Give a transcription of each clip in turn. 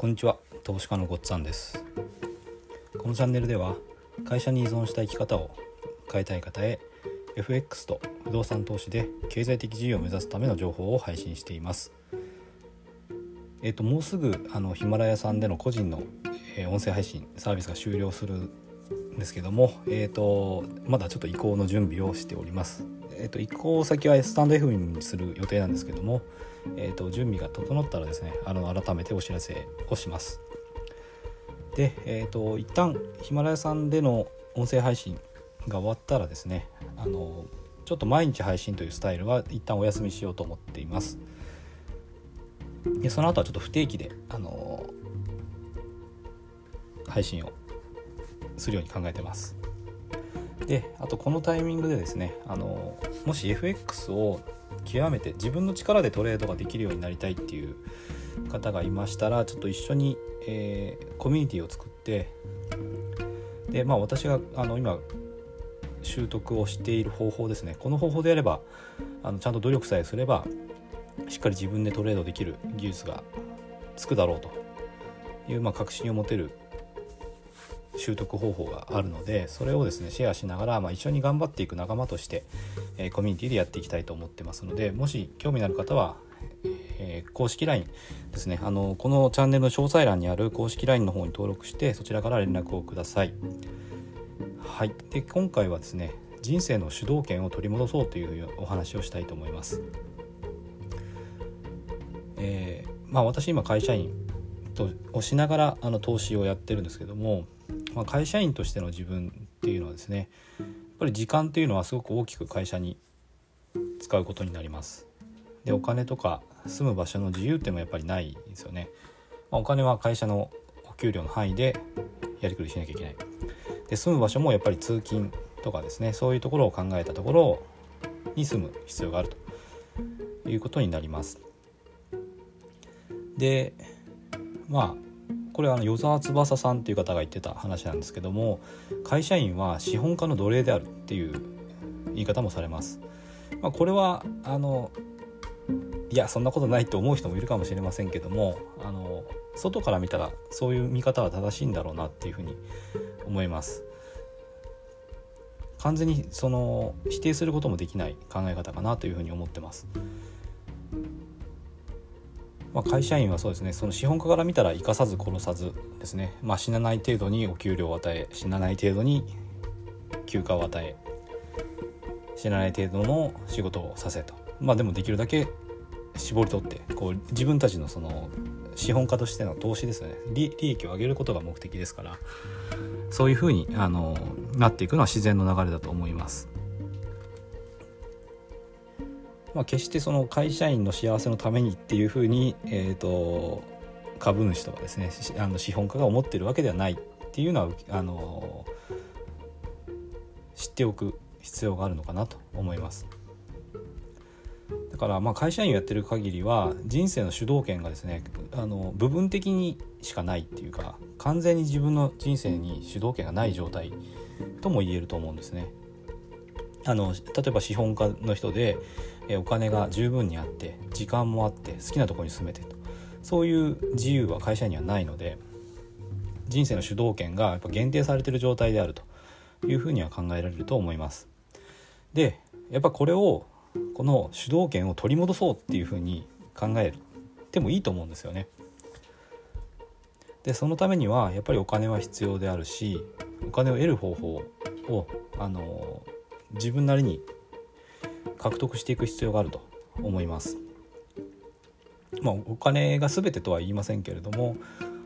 こんにちは。投資家のごっつぁんです。このチャンネルでは会社に依存した生き方を変えたい方へ FX と不動産投資で経済的自由を目指すための情報を配信しています。えっ、ともうすぐあのヒマラヤさんでの個人の、えー音声配信サービスが終了するですけどもえっ、とまだちょっと移行の準備をしております。えっ、と移行先はスタンド FM にする予定なんですけどもえー、と準備が整ったらですねあの改めてお知らせをします。で、えー、と一旦ヒマラヤさんでの音声配信が終わったらですねあのちょっと毎日配信というスタイルは一旦お休みしようと思っています。でその後はちょっと不定期であの配信をするように考えてます。であとこのタイミングでですねあのもし FX を極めて自分の力でトレードができるようになりたいっていう方がいましたらちょっと一緒に、えー、コミュニティを作ってでまあ私があの今習得をしている方法ですね。この方法でやればあのちゃんと努力さえすればしっかり自分でトレードできる技術がつくだろうという、まあ、確信を持てる習得方法があるのでそれをですねシェアしながら、まあ、一緒に頑張っていく仲間として、えー、コミュニティでやっていきたいと思ってますのでもし興味のある方は、えー、公式 LINE ですねあのこのチャンネルの詳細欄にある公式 LINE の方に登録してそちらから連絡をください。はい、で今回はですね人生の主導権を取り戻そうというお話をしたいと思います。えー、まあ、私今会社員とをしながらあの投資をやってるんですけどもまあ、会社員としての自分っていうのはですねやっぱり時間っていうのはすごく大きく会社に使うことになります。でお金とか住む場所の自由っていうのもやっぱりないですよね。まあ、お金は会社のお給料の範囲でやりくりしなきゃいけない。で住む場所もやっぱり通勤とかですねそういうところを考えたところに住む必要があるということになります。でまあこれはあの与沢翼さんっていう方が言ってた話なんですけども会社員は資本家の奴隷であるっていう言い方もされます。まあ、これはあのいやそんなことないと思う人もいるかもしれませんけどもあの外から見たらそういう見方は正しいんだろうなっていうふうに思います。完全にその否定することもできない考え方かなというふうに思ってます。まあ、会社員はそうですね。その資本家から見たら生かさず殺さずですね、まあ、死なない程度にお給料を与え死なない程度に休暇を与え死なない程度の仕事をさせと。まあでもできるだけ絞り取ってこう自分たちのその資本家としての投資ですね。利益を上げることが目的ですからそういうふうにあのなっていくのは自然の流れだと思います。まあ、決してその会社員の幸せのためにっていうふうに、えーと、株主とかですねあの資本家が思ってるわけではないっていうのはあの知っておく必要があるのかなと思います。だからまあ会社員をやってる限りは人生の主導権がですねあの部分的にしかないっていうか完全に自分の人生に主導権がない状態とも言えると思うんですね。あの例えば資本家の人でお金が十分にあって時間もあって好きなところに住めてとそういう自由は会社にはないので人生の主導権がやっぱ限定されてる状態であるというふうには考えられると思います。でやっぱこれをこの主導権を取り戻そうっていうふうに考えてもいいと思うんですよね。でそのためにはやっぱりお金は必要であるしお金を得る方法をあの自分なりに獲得していく必要があると思います。まあ、お金が全てとは言いませんけれども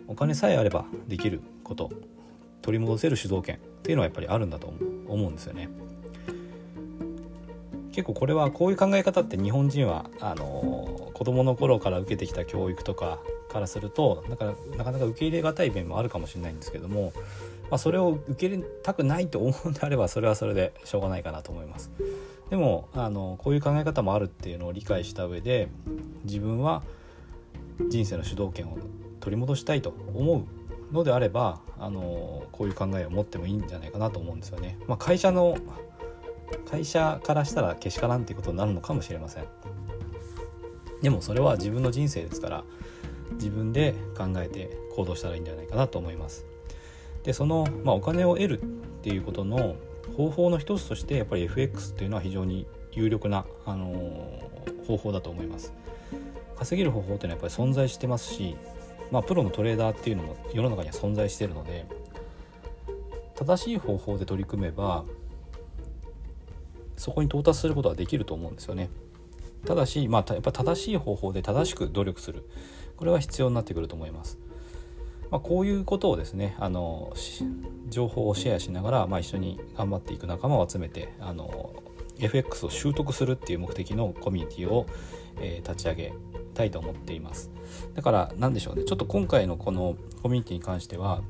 お金さえあればできること取り戻せる主導権っていうのはやっぱりあるんだと思うんですよね。結構これはこういう考え方って日本人はあの子供の頃から受けてきた教育とかからするとなかなかなか受け入れがたい面もあるかもしれないんですけども、まあ、それを受け入れたくないと思うんであればそれはそれでしょうがないかなと思います。でもあのこういう考え方もあるっていうのを理解した上で自分は人生の主導権を取り戻したいと思うのであればあのこういう考えを持ってもいいんじゃないかなと思うんですよね。まあ、会社の会社からしたらけしからんっていうことになるのかもしれません。でもそれは自分の人生ですから自分で考えて行動したらいいんじゃないかなと思いますでその、まあ、お金を得るっていうことの方法の一つとしてやっぱり FX っていうのは非常に有力な、あの、方法だと思います。稼げる方法っていうのはやっぱり存在してますし、まあ、プロのトレーダーっていうのも世の中には存在してるので正しい方法で取り組めばそこに到達することはできると思うんですよね。ただし、まあ、やっぱ正しい方法で正しく努力する。これは必要になってくると思います。まあ、こういうことをですねあの情報をシェアしながら、まあ、一緒に頑張っていく仲間を集めてあの FX を習得するっていう目的のコミュニティを、えー、立ち上げたいと思っています。だから何でしょうね。ちょっと今回のこのコミュニティに関しては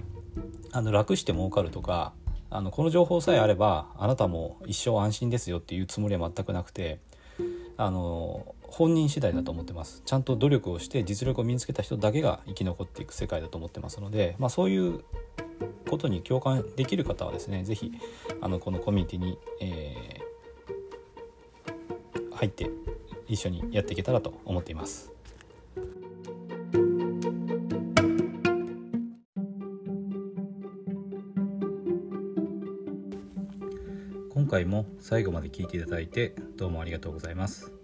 あの楽して儲かるとかあのこの情報さえあればあなたも一生安心ですよっていうつもりは全くなくてあの本人次第だと思ってますちゃんと努力をして実力を身につけた人だけが生き残っていく世界だと思ってますので、まあ、そういうことに共感できる方はですね是非あのこのコミュニティに、えー、入って一緒にやっていけたらと思っています。今回も最後まで聞いていただいてどうもありがとうございます。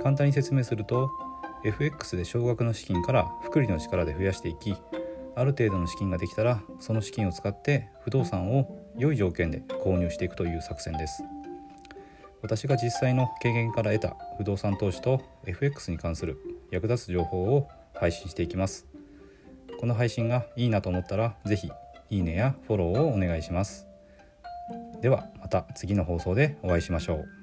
簡単に説明すると FX で少額の資金から複利の力で増やしていきある程度の資金ができたらその資金を使って不動産を良い条件で購入していくという作戦です。私が実際の経験から得た不動産投資と FX に関する役立つ情報を配信していきます。この配信がいいなと思ったら是非いいねやフォローをお願いします。ではまた次の放送でお会いしましょう。